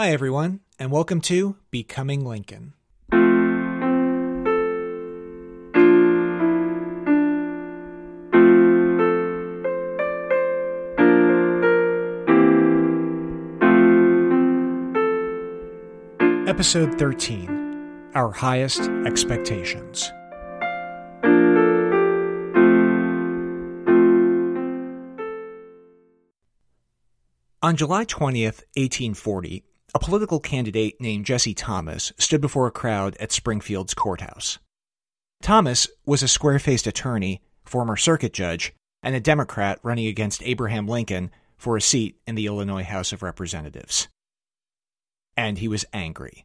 Hi, everyone, and welcome to Becoming Lincoln. Episode 13 Our Highest Expectations. On July 20th, 1840, a political candidate named Jesse Thomas stood before a crowd at Springfield's courthouse. Thomas was a square faced attorney, former circuit judge, and a Democrat running against Abraham Lincoln for a seat in the Illinois House of Representatives. And he was angry.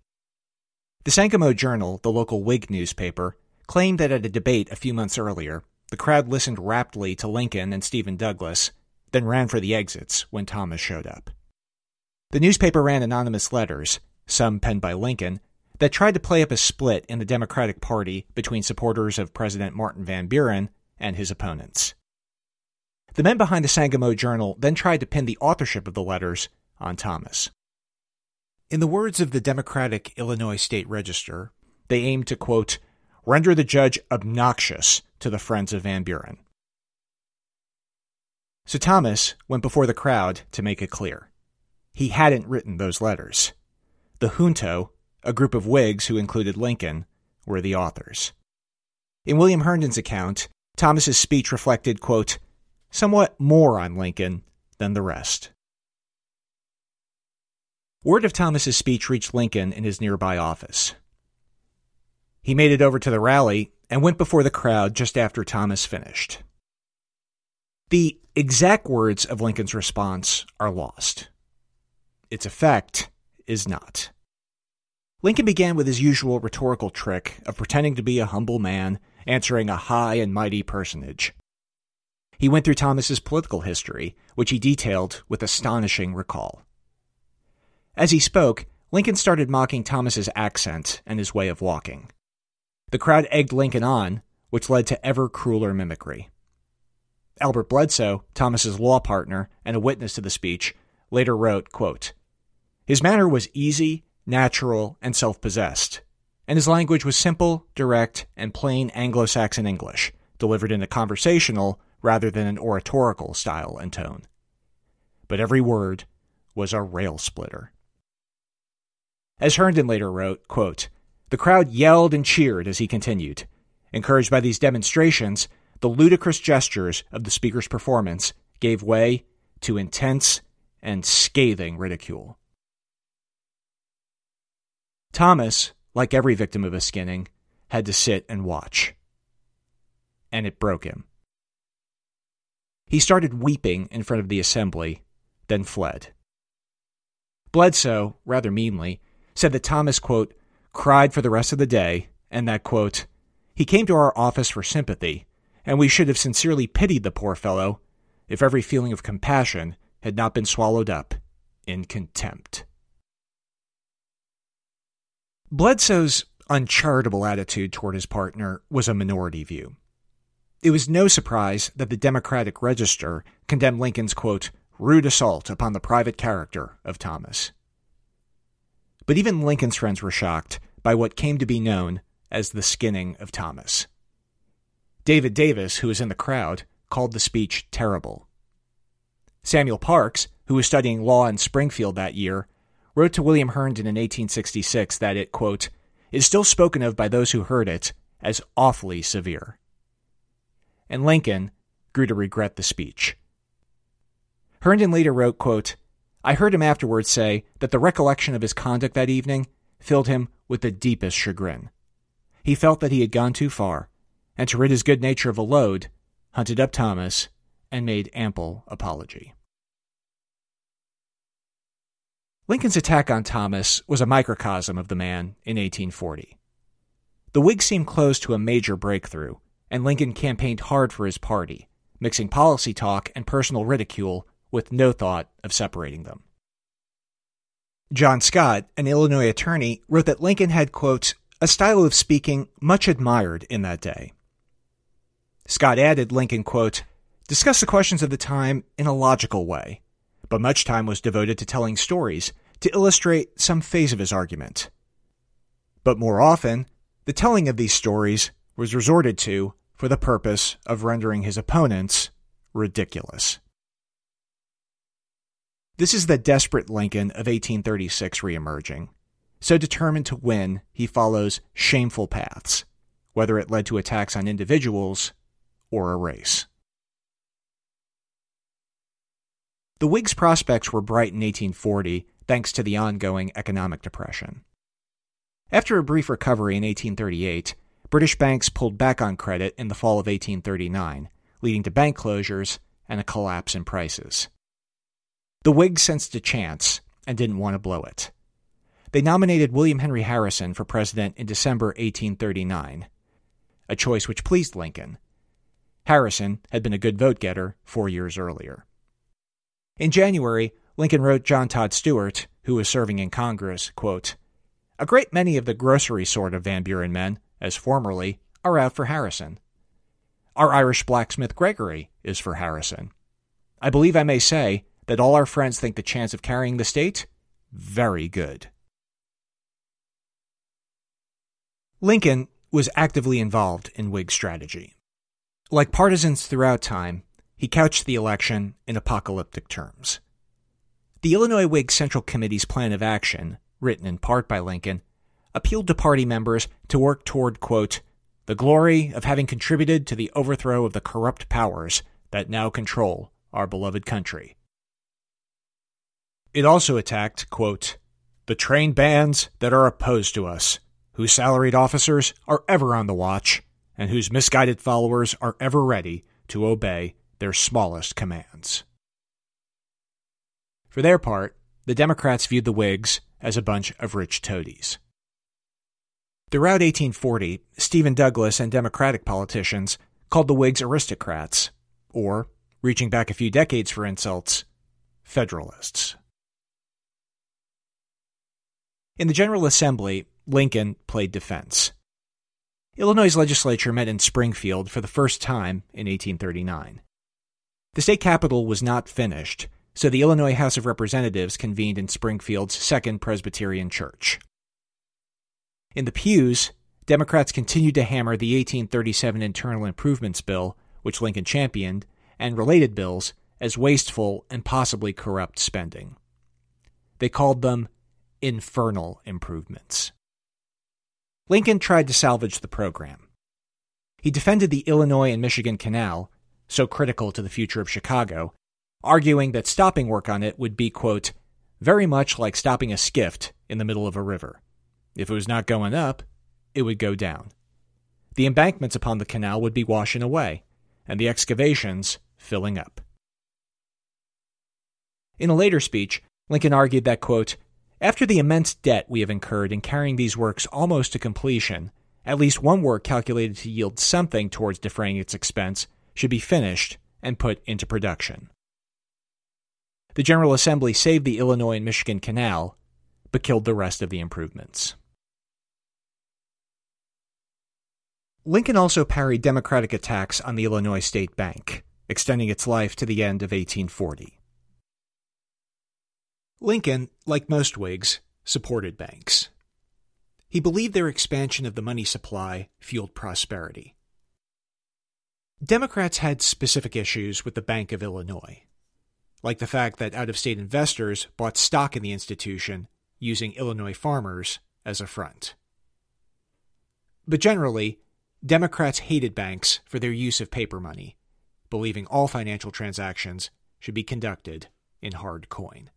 The Sangamo Journal, the local Whig newspaper, claimed that at a debate a few months earlier, the crowd listened raptly to Lincoln and Stephen Douglas, then ran for the exits when Thomas showed up. The newspaper ran anonymous letters, some penned by Lincoln, that tried to play up a split in the Democratic Party between supporters of President Martin Van Buren and his opponents. The men behind the Sangamo Journal then tried to pin the authorship of the letters on Thomas. In the words of the Democratic Illinois State Register, they aimed to, quote, render the judge obnoxious to the friends of Van Buren. So Thomas went before the crowd to make it clear. He hadn't written those letters. The junto, a group of Whigs who included Lincoln, were the authors. In William Herndon's account, Thomas's speech reflected, quote, somewhat more on Lincoln than the rest. Word of Thomas's speech reached Lincoln in his nearby office. He made it over to the rally and went before the crowd just after Thomas finished. The exact words of Lincoln's response are lost. Its effect is not. Lincoln began with his usual rhetorical trick of pretending to be a humble man answering a high and mighty personage. He went through Thomas's political history, which he detailed with astonishing recall. As he spoke, Lincoln started mocking Thomas's accent and his way of walking. The crowd egged Lincoln on, which led to ever crueler mimicry. Albert Bledsoe, Thomas's law partner and a witness to the speech, later wrote, quote, His manner was easy, natural, and self-possessed, and his language was simple, direct, and plain Anglo-Saxon English, delivered in a conversational rather than an oratorical style and tone. But every word was a rail splitter. As Herndon later wrote, quote, the crowd yelled and cheered as he continued. Encouraged by these demonstrations, the ludicrous gestures of the speaker's performance gave way to intense and scathing ridicule. Thomas, like every victim of a skinning, had to sit and watch. And it broke him. He started weeping in front of the assembly, then fled. Bledsoe, rather meanly, said that Thomas, quote, cried for the rest of the day, and that, quote, he came to our office for sympathy, and we should have sincerely pitied the poor fellow if every feeling of compassion had not been swallowed up in contempt. Bledsoe's uncharitable attitude toward his partner was a minority view. It was no surprise that the Democratic Register condemned Lincoln's, quote, rude assault upon the private character of Thomas. But even Lincoln's friends were shocked by what came to be known as the skinning of Thomas. David Davis, who was in the crowd, called the speech terrible. Samuel Parks, who was studying law in Springfield that year, wrote to William Herndon in 1866 that it, quote, is still spoken of by those who heard it as awfully severe. And Lincoln grew to regret the speech. Herndon later wrote, quote, I heard him afterwards say that the recollection of his conduct that evening filled him with the deepest chagrin. He felt that he had gone too far, and to rid his good nature of a load, hunted up Thomas and made ample apology. Lincoln's attack on Thomas was a microcosm of the man in 1840. The Whigs seemed close to a major breakthrough, and Lincoln campaigned hard for his party, mixing policy talk and personal ridicule with no thought of separating them. John Scott, an Illinois attorney, wrote that Lincoln had, quote, a style of speaking much admired in that day. Scott added Lincoln, quote, discussed the questions of the time in a logical way, but much time was devoted to telling stories, to illustrate some phase of his argument. But more often, the telling of these stories was resorted to for the purpose of rendering his opponents ridiculous. This is the desperate Lincoln of 1836 reemerging. So determined to win, he follows shameful paths, whether it led to attacks on individuals or a race. The Whigs' prospects were bright in 1840 thanks to the ongoing economic depression. After a brief recovery in 1838, British banks pulled back on credit in the fall of 1839, leading to bank closures and a collapse in prices. The Whigs sensed a chance and didn't want to blow it. They nominated William Henry Harrison for president in December 1839, a choice which pleased Lincoln. Harrison had been a good vote getter four years earlier. In January, Lincoln wrote John Todd Stuart, who was serving in Congress, quote, A great many of the grocery sort of Van Buren men, as formerly, are out for Harrison. Our Irish blacksmith Gregory is for Harrison. I believe I may say that all our friends think the chance of carrying the state very good. Lincoln was actively involved in Whig strategy. Like partisans throughout time, he couched the election in apocalyptic terms. The Illinois Whig Central Committee's plan of action, written in part by Lincoln, appealed to party members to work toward, quote, the glory of having contributed to the overthrow of the corrupt powers that now control our beloved country. It also attacked, quote, the trained bands that are opposed to us, whose salaried officers are ever on the watch, and whose misguided followers are ever ready to obey their smallest commands. For their part, the Democrats viewed the Whigs as a bunch of rich toadies. Throughout 1840, Stephen Douglas and Democratic politicians called the Whigs aristocrats, or, reaching back a few decades for insults, Federalists. In the General Assembly, Lincoln played defense. Illinois' legislature met in Springfield for the first time in 1839. The state capitol was not finished, so the Illinois House of Representatives convened in Springfield's Second Presbyterian Church. In the pews, Democrats continued to hammer the 1837 Internal Improvements Bill, which Lincoln championed, and related bills as wasteful and possibly corrupt spending. They called them infernal improvements. Lincoln tried to salvage the program. He defended the Illinois and Michigan Canal, so critical to the future of Chicago, arguing that stopping work on it would be, quote, very much like stopping a skiff in the middle of a river. If it was not going up, it would go down. The embankments upon the canal would be washing away, and the excavations filling up. In a later speech, Lincoln argued that, quote, after the immense debt we have incurred in carrying these works almost to completion, at least one work calculated to yield something towards defraying its expense should be finished and put into production. The General Assembly saved the Illinois and Michigan Canal, but killed the rest of the improvements. Lincoln also parried Democratic attacks on the Illinois State Bank, extending its life to the end of 1840. Lincoln, like most Whigs, supported banks. He believed their expansion of the money supply fueled prosperity. Democrats had specific issues with the Bank of Illinois, like the fact that out of state investors bought stock in the institution using Illinois farmers as a front. But generally, Democrats hated banks for their use of paper money, believing all financial transactions should be conducted in hard coin.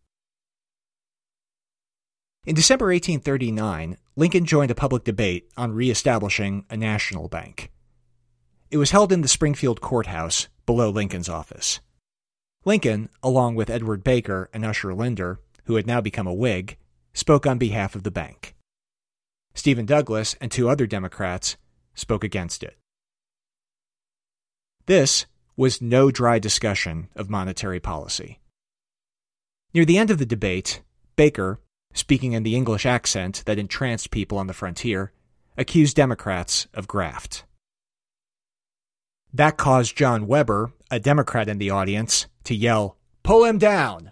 In December 1839, Lincoln joined a public debate on reestablishing a national bank. It was held in the Springfield Courthouse, below Lincoln's office. Lincoln, along with Edward Baker and Usher Linder, who had now become a Whig, spoke on behalf of the bank. Stephen Douglas and two other Democrats spoke against it. This was no dry discussion of monetary policy. Near the end of the debate, Baker, speaking in the English accent that entranced people on the frontier, accused Democrats of graft. That caused John Weber, a Democrat in the audience, to yell, Pull him down!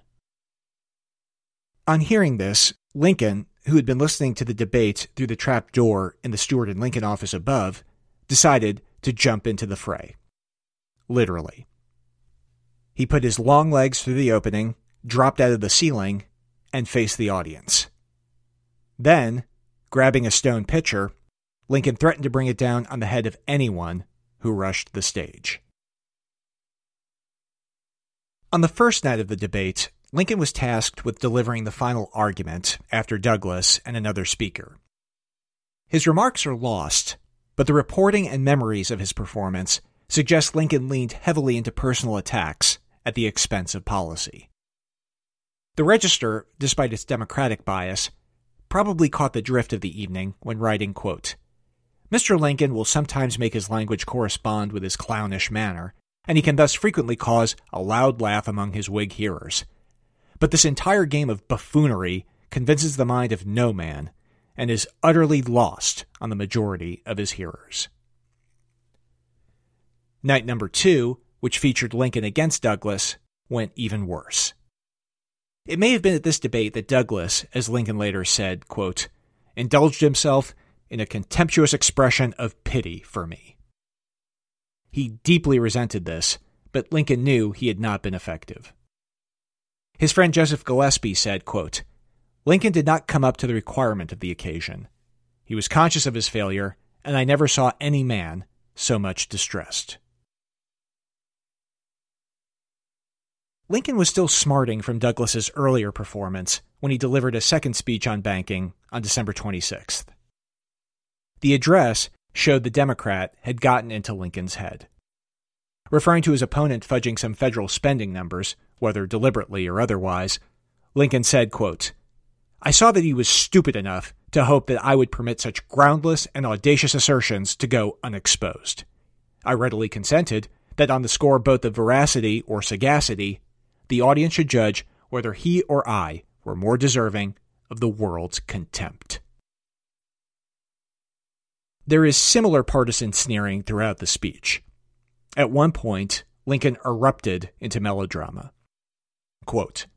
On hearing this, Lincoln, who had been listening to the debate through the trap door in the Stuart and Lincoln office above, decided to jump into the fray. Literally. He put his long legs through the opening, dropped out of the ceiling, and faced the audience. Then, grabbing a stone pitcher, Lincoln threatened to bring it down on the head of anyone who rushed the stage. On the first night of the debate, Lincoln was tasked with delivering the final argument after Douglas and another speaker. His remarks are lost, but the reporting and memories of his performance suggest Lincoln leaned heavily into personal attacks at the expense of policy. The Register, despite its Democratic bias, probably caught the drift of the evening when writing, quote, Mr. Lincoln will sometimes make his language correspond with his clownish manner, and he can thus frequently cause a loud laugh among his Whig hearers. But this entire game of buffoonery convinces the mind of no man and is utterly lost on the majority of his hearers. Night number two, which featured Lincoln against Douglas, went even worse. It may have been at this debate that Douglas, as Lincoln later said, quote, indulged himself in a contemptuous expression of pity for me. He deeply resented this, but Lincoln knew he had not been effective. His friend Joseph Gillespie said, quote, Lincoln did not come up to the requirement of the occasion. He was conscious of his failure, and I never saw any man so much distressed. Lincoln was still smarting from Douglas's earlier performance when he delivered a second speech on banking on December 26th. The address showed the Democrat had gotten into Lincoln's head. Referring to his opponent fudging some federal spending numbers, whether deliberately or otherwise, Lincoln said, quote, I saw that he was stupid enough to hope that I would permit such groundless and audacious assertions to go unexposed. I readily consented that on the score both of veracity or sagacity, the audience should judge whether he or I were more deserving of the world's contempt. There is similar partisan sneering throughout the speech. At one point, Lincoln erupted into melodrama. Quote,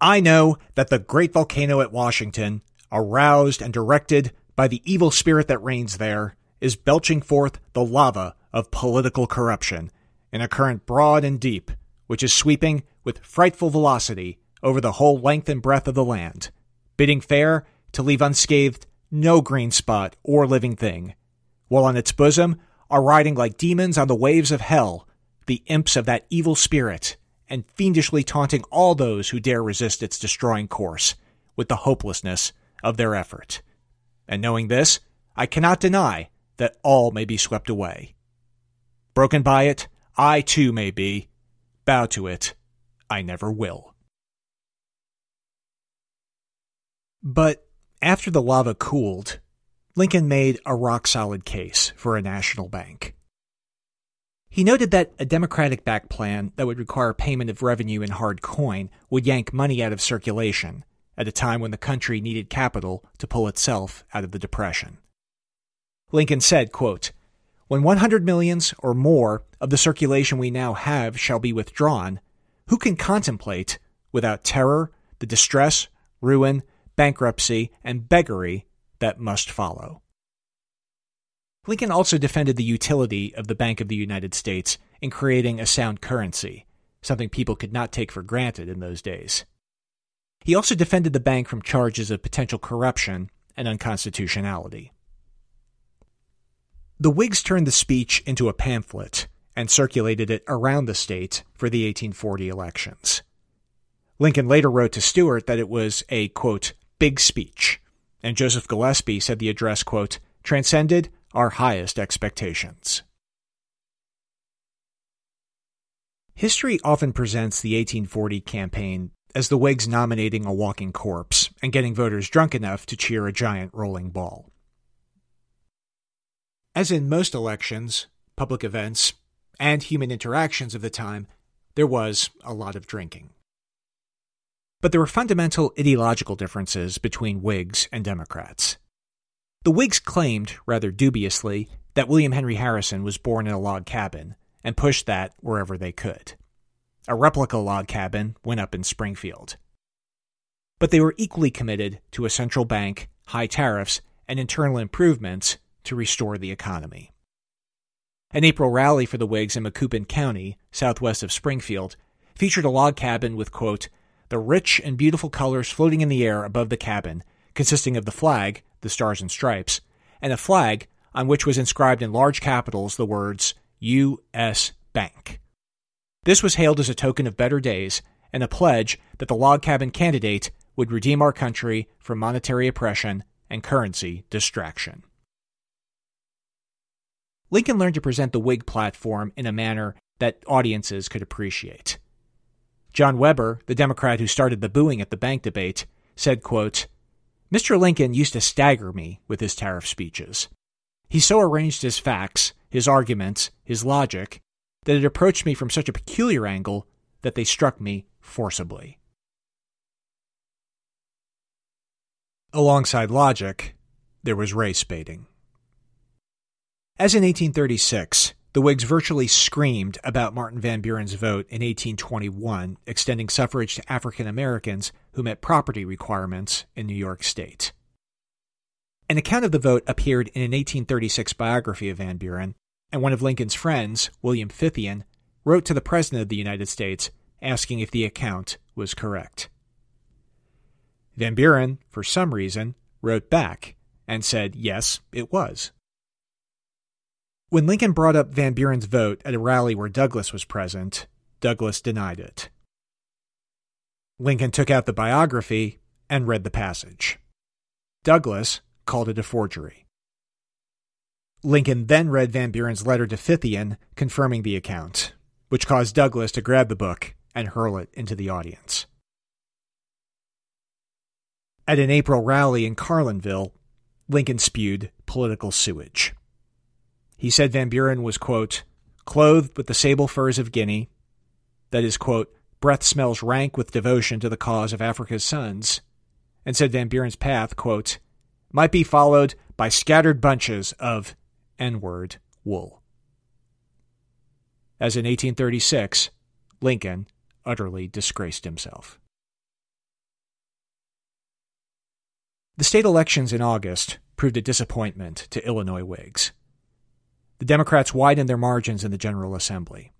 I know that the great volcano at Washington, aroused and directed by the evil spirit that reigns there, is belching forth the lava of political corruption in a current broad and deep, which is sweeping with frightful velocity over the whole length and breadth of the land, bidding fair to leave unscathed no green spot or living thing, while on its bosom are riding like demons on the waves of hell the imps of that evil spirit, and fiendishly taunting all those who dare resist its destroying course with the hopelessness of their effort. And knowing this, I cannot deny that all may be swept away. Broken by it, I too may be. Bow to it, I never will. But after the lava cooled, Lincoln made a rock solid case for a national bank. He noted that a Democratic backed plan that would require payment of revenue in hard coin would yank money out of circulation at a time when the country needed capital to pull itself out of the Depression. Lincoln said, quote, When 100 millions or more of the circulation we now have shall be withdrawn, who can contemplate, without terror, the distress, ruin, bankruptcy, and beggary that must follow. Lincoln also defended the utility of the Bank of the United States in creating a sound currency, something people could not take for granted in those days. He also defended the bank from charges of potential corruption and unconstitutionality. The Whigs turned the speech into a pamphlet and circulated it around the state for the 1840 elections. Lincoln later wrote to Stuart that it was a, quote, big speech, and Joseph Gillespie said the address, quote, transcended our highest expectations. History often presents the 1840 campaign as the Whigs nominating a walking corpse and getting voters drunk enough to cheer a giant rolling ball. As in most elections, public events, and human interactions of the time, there was a lot of drinking. But there were fundamental ideological differences between Whigs and Democrats. The Whigs claimed, rather dubiously, that William Henry Harrison was born in a log cabin and pushed that wherever they could. A replica log cabin went up in Springfield. but they were equally committed to a central bank, high tariffs, and internal improvements to restore the economy. An April rally for the Whigs in Macoupin County, southwest of Springfield, featured a log cabin with, quote, the rich and beautiful colors floating in the air above the cabin, consisting of the flag, the stars and stripes, and a flag on which was inscribed in large capitals the words U.S. Bank. This was hailed as a token of better days and a pledge that the log cabin candidate would redeem our country from monetary oppression and currency distraction. Lincoln learned to present the Whig platform in a manner that audiences could appreciate. John Weber, the Democrat who started the booing at the bank debate, said, quote, Mr. Lincoln used to stagger me with his tariff speeches. He so arranged his facts, his arguments, his logic, that it approached me from such a peculiar angle that they struck me forcibly. Alongside logic, there was race baiting. As in 1836, the Whigs virtually screamed about Martin Van Buren's vote in 1821, extending suffrage to African Americans who met property requirements in New York State. An account of the vote appeared in an 1836 biography of Van Buren, and one of Lincoln's friends, William Fithian, wrote to the President of the United States asking if the account was correct. Van Buren, for some reason, wrote back and said yes, it was. When Lincoln brought up Van Buren's vote at a rally where Douglas was present, Douglas denied it. Lincoln took out the biography and read the passage. Douglas called it a forgery. Lincoln then read Van Buren's letter to Fithian confirming the account, which caused Douglas to grab the book and hurl it into the audience. At an April rally in Carlinville, Lincoln spewed political sewage. He said Van Buren was, quote, clothed with the sable furs of Guinea, that is, quote, breath smells rank with devotion to the cause of Africa's sons, and said Van Buren's path, quote, might be followed by scattered bunches of N word wool. As in 1836, Lincoln utterly disgraced himself. The state elections in August proved a disappointment to Illinois Whigs. The Democrats widened their margins in the General Assembly.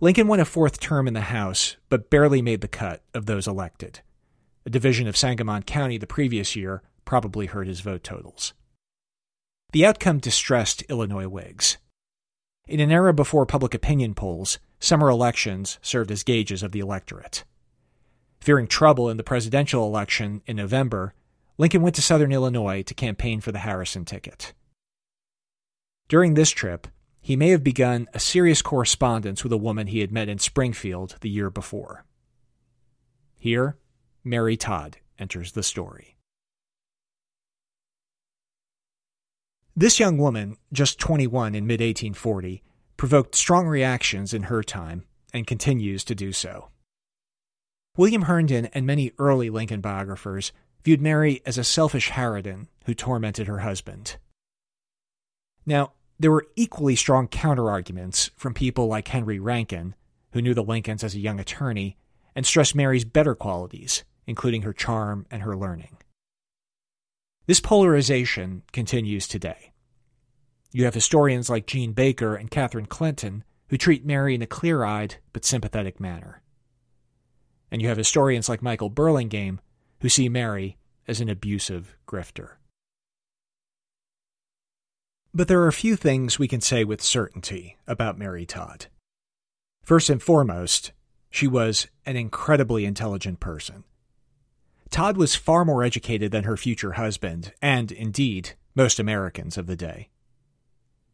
Lincoln won a fourth term in the House, but barely made the cut of those elected. A division of Sangamon County the previous year probably hurt his vote totals. The outcome distressed Illinois Whigs. In an era before public opinion polls, summer elections served as gauges of the electorate. Fearing trouble in the presidential election in November, Lincoln went to southern Illinois to campaign for the Harrison ticket. During this trip, he may have begun a serious correspondence with a woman he had met in Springfield the year before. Here, Mary Todd enters the story. This young woman, just 21 in mid 1840, provoked strong reactions in her time and continues to do so. William Herndon and many early Lincoln biographers viewed Mary as a selfish harridan who tormented her husband. Now, there were equally strong counterarguments from people like Henry Rankin, who knew the Lincolns as a young attorney and stressed Mary's better qualities, including her charm and her learning. This polarization continues today. You have historians like Jean Baker and Catherine Clinton who treat Mary in a clear eyed but sympathetic manner. And you have historians like Michael Burlingame who see Mary as an abusive grifter. But there are a few things we can say with certainty about Mary Todd. First and foremost, she was an incredibly intelligent person. Todd was far more educated than her future husband, and, indeed, most Americans of the day.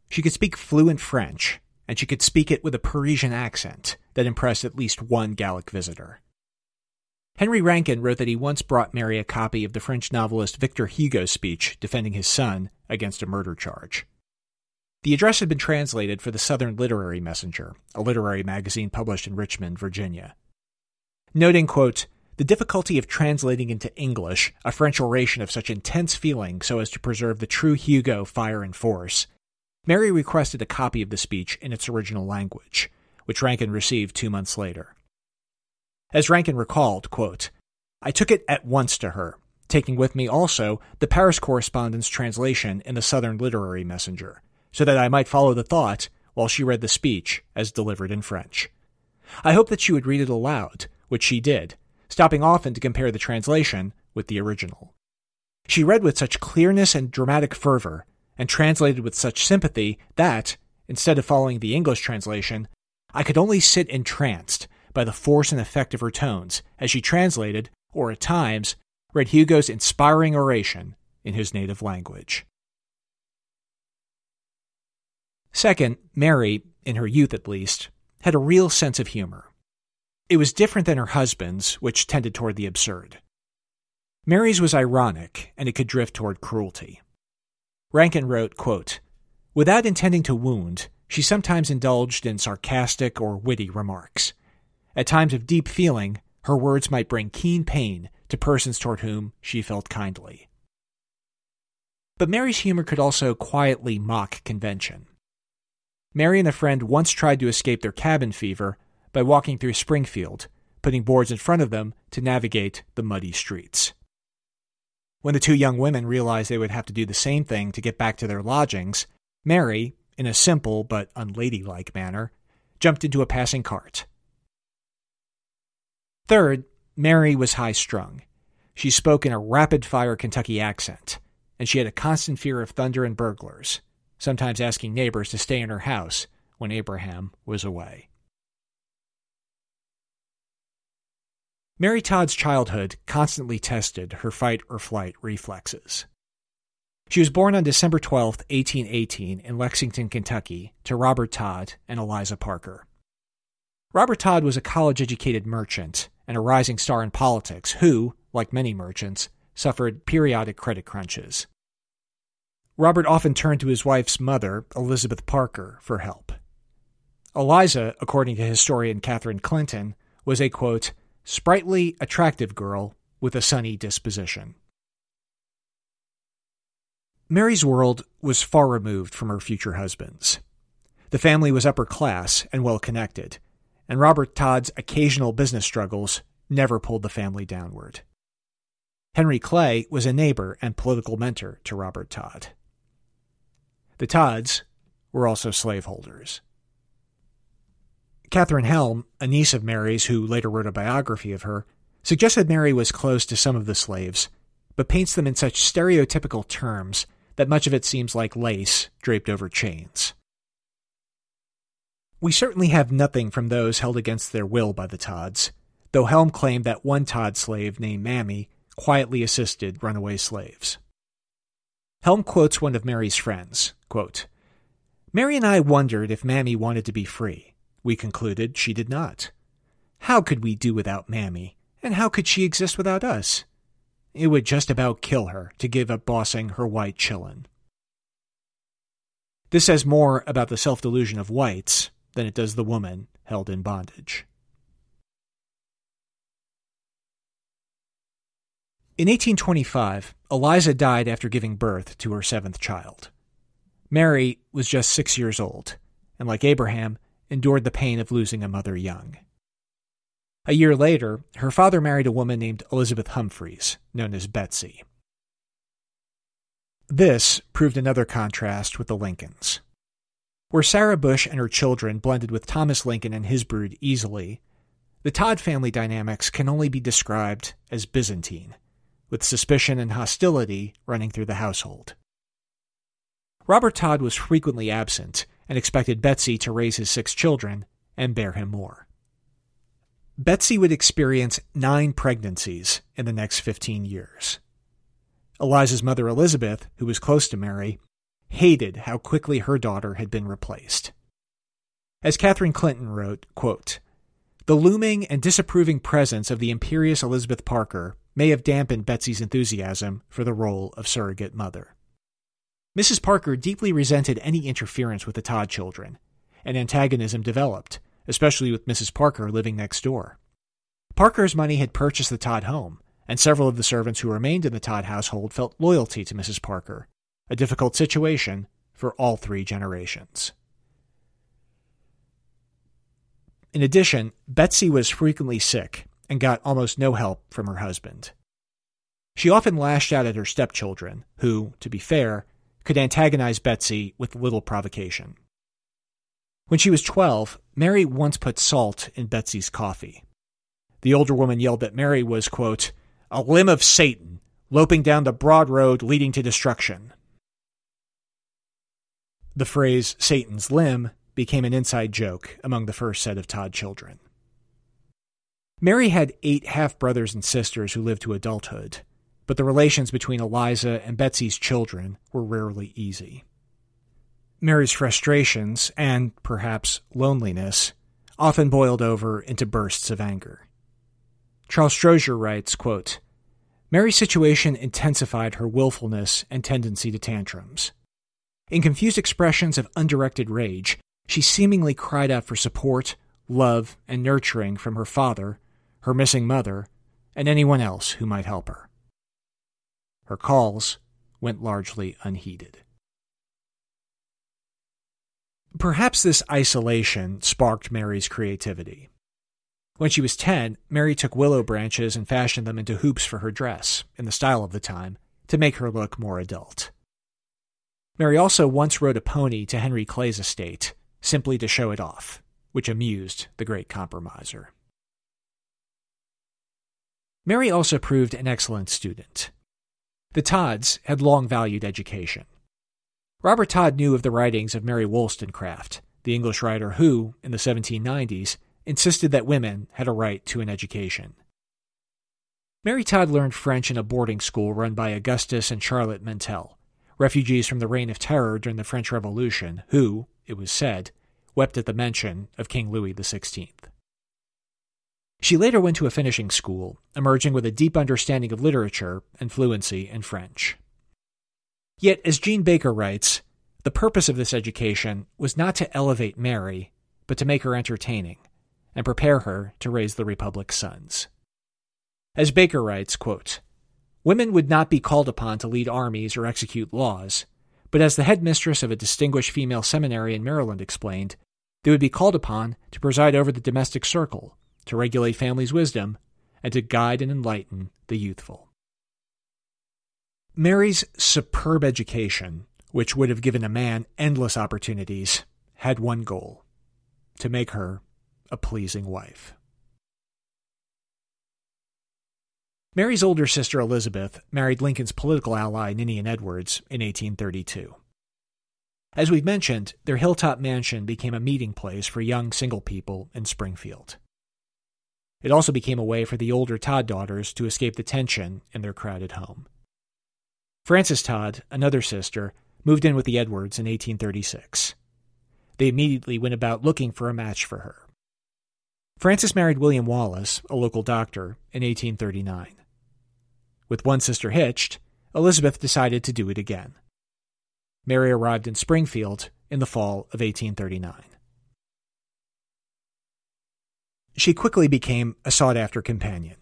She could speak fluent French, and she could speak it with a Parisian accent that impressed at least one Gallic visitor. Henry Rankin wrote that he once brought Mary a copy of the French novelist Victor Hugo's speech defending his son against a murder charge. The address had been translated for the Southern Literary Messenger, a literary magazine published in Richmond, Virginia. Noting, quote, the difficulty of translating into English a French oration of such intense feeling so as to preserve the true Hugo fire and force, Mary requested a copy of the speech in its original language, which Rankin received two months later. As Rankin recalled, quote, I took it at once to her, taking with me also the Paris correspondent's translation in the Southern Literary Messenger, so that I might follow the thought while she read the speech as delivered in French. I hoped that she would read it aloud, which she did, stopping often to compare the translation with the original. She read with such clearness and dramatic fervor, and translated with such sympathy that, instead of following the English translation, I could only sit entranced by the force and effect of her tones as she translated, or at times, read Hugo's inspiring oration in his native language. Second, Mary, in her youth at least, had a real sense of humor. It was different than her husband's, which tended toward the absurd. Mary's was ironic, and it could drift toward cruelty. Rankin wrote, quote, Without intending to wound, she sometimes indulged in sarcastic or witty remarks. At times of deep feeling, her words might bring keen pain to persons toward whom she felt kindly. But Mary's humor could also quietly mock convention. Mary and a friend once tried to escape their cabin fever by walking through Springfield, putting boards in front of them to navigate the muddy streets. When the two young women realized they would have to do the same thing to get back to their lodgings, Mary, in a simple but unladylike manner, jumped into a passing cart. Third, Mary was high strung. She spoke in a rapid fire Kentucky accent, and she had a constant fear of thunder and burglars, sometimes asking neighbors to stay in her house when Abraham was away. Mary Todd's childhood constantly tested her fight or flight reflexes. She was born on December 12, 1818, in Lexington, Kentucky, to Robert Todd and Eliza Parker. Robert Todd was a college educated merchant and a rising star in politics who, like many merchants, suffered periodic credit crunches. Robert often turned to his wife's mother, Elizabeth Parker, for help. Eliza, according to historian Catherine Clinton, was a quote, sprightly, attractive girl with a sunny disposition. Mary's world was far removed from her future husband's. The family was upper class and well connected, and Robert Todd's occasional business struggles never pulled the family downward. Henry Clay was a neighbor and political mentor to Robert Todd. The Todds were also slaveholders. Katherine Helm, a niece of Mary's who later wrote a biography of her, suggested Mary was close to some of the slaves, but paints them in such stereotypical terms that much of it seems like lace draped over chains. We certainly have nothing from those held against their will by the Todds, though Helm claimed that one Todd slave named Mammy quietly assisted runaway slaves. Helm quotes one of Mary's friends quote, Mary and I wondered if Mammy wanted to be free. We concluded she did not. How could we do without Mammy, and how could she exist without us? It would just about kill her to give up bossing her white chillin'. This says more about the self delusion of whites than it does the woman held in bondage. In 1825, Eliza died after giving birth to her seventh child. Mary was just six years old, and like Abraham, endured the pain of losing a mother young. A year later, her father married a woman named Elizabeth Humphreys, known as Betsy. This proved another contrast with the Lincolns. Where Sarah Bush and her children blended with Thomas Lincoln and his brood easily, the Todd family dynamics can only be described as Byzantine with suspicion and hostility running through the household. Robert Todd was frequently absent and expected Betsy to raise his six children and bear him more. Betsy would experience nine pregnancies in the next 15 years. Eliza's mother, Elizabeth, who was close to Mary, hated how quickly her daughter had been replaced. As Catherine Clinton wrote, quote, The looming and disapproving presence of the imperious Elizabeth Parker may have dampened Betsy's enthusiasm for the role of surrogate mother. Mrs. Parker deeply resented any interference with the Todd children, and antagonism developed, especially with Mrs. Parker living next door. Parker's money had purchased the Todd home, and several of the servants who remained in the Todd household felt loyalty to Mrs. Parker, a difficult situation for all three generations. In addition, Betsy was frequently sick and got almost no help from her husband. She often lashed out at her stepchildren, who, to be fair, could antagonize Betsy with little provocation. When she was 12, Mary once put salt in Betsy's coffee. The older woman yelled that Mary was, quote, a limb of Satan, loping down the broad road leading to destruction. The phrase Satan's limb became an inside joke among the first set of Todd children. Mary had eight half brothers and sisters who lived to adulthood, but the relations between Eliza and Betsy's children were rarely easy. Mary's frustrations, and perhaps loneliness, often boiled over into bursts of anger. Charles Strozier writes, quote, Mary's situation intensified her willfulness and tendency to tantrums. In confused expressions of undirected rage, she seemingly cried out for support, love, and nurturing from her father, her missing mother, and anyone else who might help her. Her calls went largely unheeded. Perhaps this isolation sparked Mary's creativity. When she was 10, Mary took willow branches and fashioned them into hoops for her dress, in the style of the time, to make her look more adult. Mary also once rode a pony to Henry Clay's estate, simply to show it off, which amused the great compromiser. Mary also proved an excellent student. The Todds had long valued education. Robert Todd knew of the writings of Mary Wollstonecraft, the English writer who, in the 1790s, insisted that women had a right to an education. Mary Todd learned French in a boarding school run by Augustus and Charlotte Mentelle, refugees from the Reign of Terror during the French Revolution, who, it was said, wept at the mention of King Louis XVI. She later went to a finishing school, emerging with a deep understanding of literature and fluency in French. Yet, as Jean Baker writes, the purpose of this education was not to elevate Mary, but to make her entertaining and prepare her to raise the Republic's sons. As Baker writes, quote, Women would not be called upon to lead armies or execute laws, but as the headmistress of a distinguished female seminary in Maryland explained, they would be called upon to preside over the domestic circle to regulate families' wisdom, and to guide and enlighten the youthful. Mary's superb education, which would have given a man endless opportunities, had one goal to make her a pleasing wife. Mary's older sister Elizabeth married Lincoln's political ally Ninian Edwards in 1832. As we've mentioned, their hilltop mansion became a meeting place for young single people in Springfield. It also became a way for the older Todd daughters to escape the tension in their crowded home. Frances Todd, another sister, moved in with the Edwards in 1836. They immediately went about looking for a match for her. Frances married William Wallace, a local doctor, in 1839. With one sister hitched, Elizabeth decided to do it again. Mary arrived in Springfield in the fall of 1839 she quickly became a sought after companion.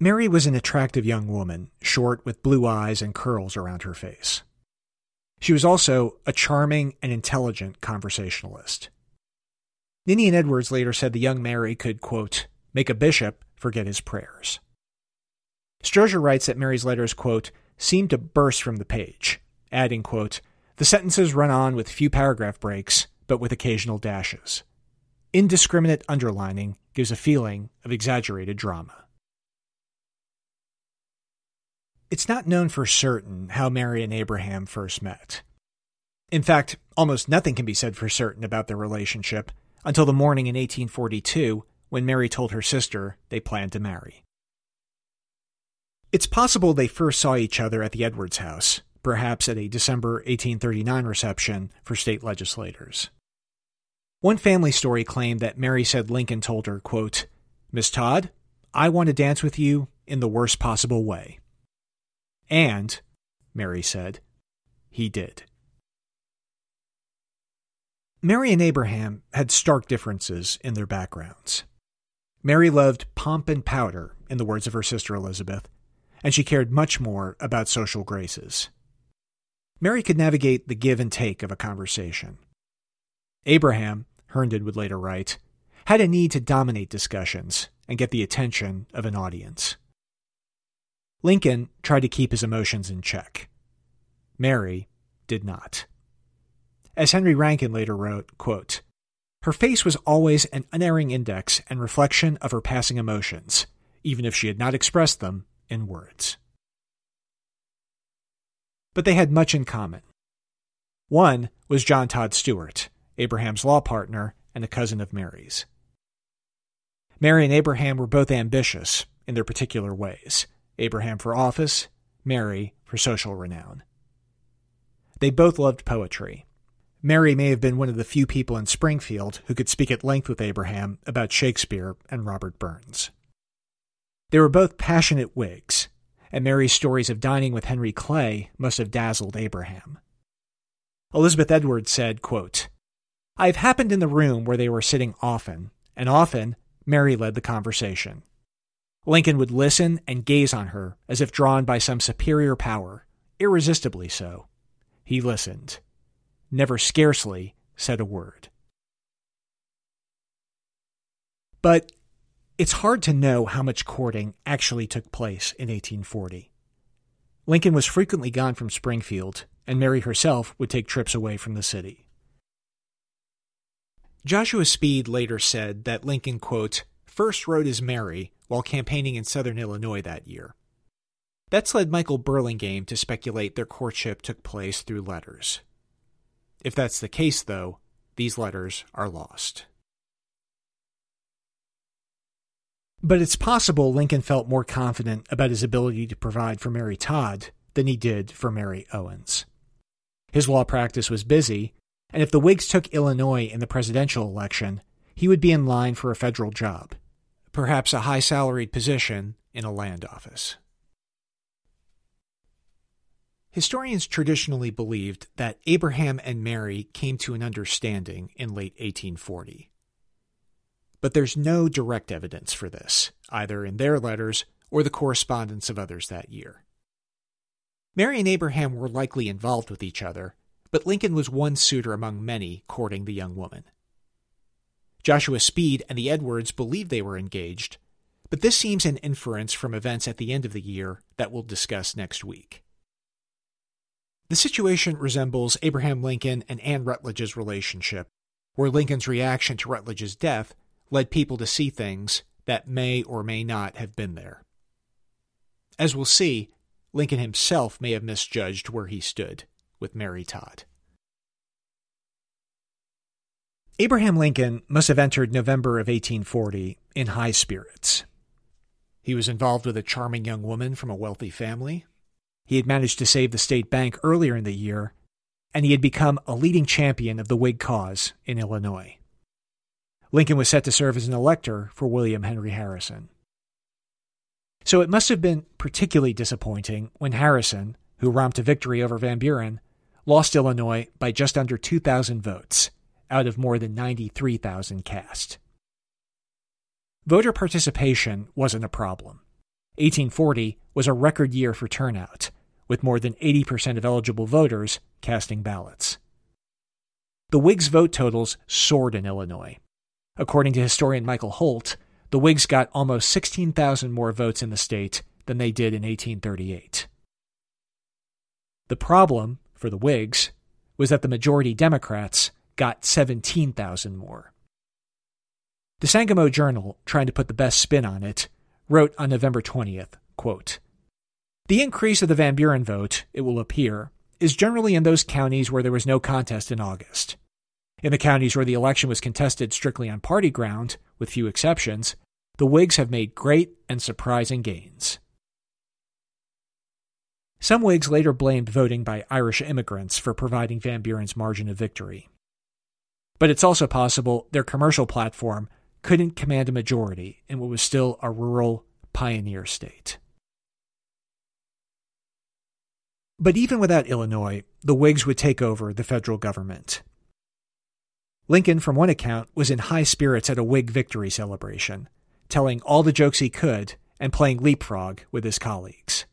Mary was an attractive young woman, short with blue eyes and curls around her face. She was also a charming and intelligent conversationalist. Ninian Edwards later said the young Mary could, quote, make a bishop forget his prayers. Strozier writes that Mary's letters, quote, seemed to burst from the page, adding, quote, the sentences run on with few paragraph breaks, but with occasional dashes. Indiscriminate underlining gives a feeling of exaggerated drama. It's not known for certain how Mary and Abraham first met. In fact, almost nothing can be said for certain about their relationship until the morning in 1842 when Mary told her sister they planned to marry. It's possible they first saw each other at the Edwards house, perhaps at a December 1839 reception for state legislators. One family story claimed that Mary said Lincoln told her, quote, Miss Todd, I want to dance with you in the worst possible way. And, Mary said, he did. Mary and Abraham had stark differences in their backgrounds. Mary loved pomp and powder, in the words of her sister Elizabeth, and she cared much more about social graces. Mary could navigate the give and take of a conversation. Abraham, Herndon would later write, had a need to dominate discussions and get the attention of an audience. Lincoln tried to keep his emotions in check. Mary did not. As Henry Rankin later wrote, quote, Her face was always an unerring index and reflection of her passing emotions, even if she had not expressed them in words. But they had much in common. One was John Todd Stuart, Abraham's law partner and a cousin of Mary's. Mary and Abraham were both ambitious in their particular ways Abraham for office, Mary for social renown. They both loved poetry. Mary may have been one of the few people in Springfield who could speak at length with Abraham about Shakespeare and Robert Burns. They were both passionate Whigs, and Mary's stories of dining with Henry Clay must have dazzled Abraham. Elizabeth Edwards said, quote, I have happened in the room where they were sitting often, and often Mary led the conversation. Lincoln would listen and gaze on her as if drawn by some superior power, irresistibly so. He listened, never scarcely said a word. But it's hard to know how much courting actually took place in 1840. Lincoln was frequently gone from Springfield, and Mary herself would take trips away from the city. Joshua Speed later said that Lincoln, quote, first wrote his Mary while campaigning in southern Illinois that year. Betts led Michael Burlingame to speculate their courtship took place through letters. If that's the case, though, these letters are lost. But it's possible Lincoln felt more confident about his ability to provide for Mary Todd than he did for Mary Owens. His law practice was busy, and if the Whigs took Illinois in the presidential election, he would be in line for a federal job, perhaps a high salaried position in a land office. Historians traditionally believed that Abraham and Mary came to an understanding in late 1840. But there's no direct evidence for this, either in their letters or the correspondence of others that year. Mary and Abraham were likely involved with each other, but Lincoln was one suitor among many courting the young woman. Joshua Speed and the Edwards believed they were engaged, but this seems an inference from events at the end of the year that we'll discuss next week. The situation resembles Abraham Lincoln and Anne Rutledge's relationship, where Lincoln's reaction to Rutledge's death led people to see things that may or may not have been there. As we'll see, Lincoln himself may have misjudged where he stood with Mary Todd. Abraham Lincoln must have entered November of 1840 in high spirits. He was involved with a charming young woman from a wealthy family. He had managed to save the state bank earlier in the year, and he had become a leading champion of the Whig cause in Illinois. Lincoln was set to serve as an elector for William Henry Harrison. So it must have been particularly disappointing when Harrison, who romped to victory over Van Buren, lost Illinois by just under 2,000 votes out of more than 93,000 cast. Voter participation wasn't a problem. 1840 was a record year for turnout, with more than 80% of eligible voters casting ballots. The Whigs' vote totals soared in Illinois. According to historian Michael Holt, the Whigs got almost 16,000 more votes in the state than they did in 1838. The problem for the Whigs was that the majority Democrats got 17,000 more. The Sangamo Journal, trying to put the best spin on it, wrote on November 20th, quote, The increase of the Van Buren vote, it will appear, is generally in those counties where there was no contest in August. In the counties where the election was contested strictly on party ground, with few exceptions, the Whigs have made great and surprising gains. Some Whigs later blamed voting by Irish immigrants for providing Van Buren's margin of victory. But it's also possible their commercial platform couldn't command a majority in what was still a rural pioneer state. But even without Illinois, the Whigs would take over the federal government. Lincoln, from one account, was in high spirits at a Whig victory celebration, telling all the jokes he could and playing leapfrog with his colleagues.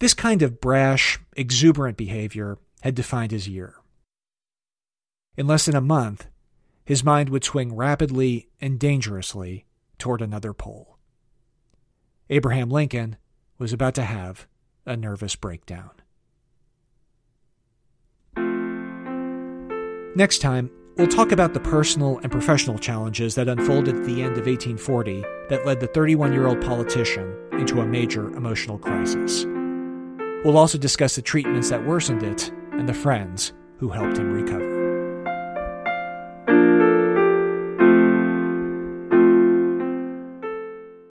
This kind of brash, exuberant behavior had defined his year. In less than a month, his mind would swing rapidly and dangerously toward another pole. Abraham Lincoln was about to have a nervous breakdown. Next time, we'll talk about the personal and professional challenges that unfolded at the end of 1840 that led the 31 year old politician into a major emotional crisis. We'll also discuss the treatments that worsened it and the friends who helped him recover.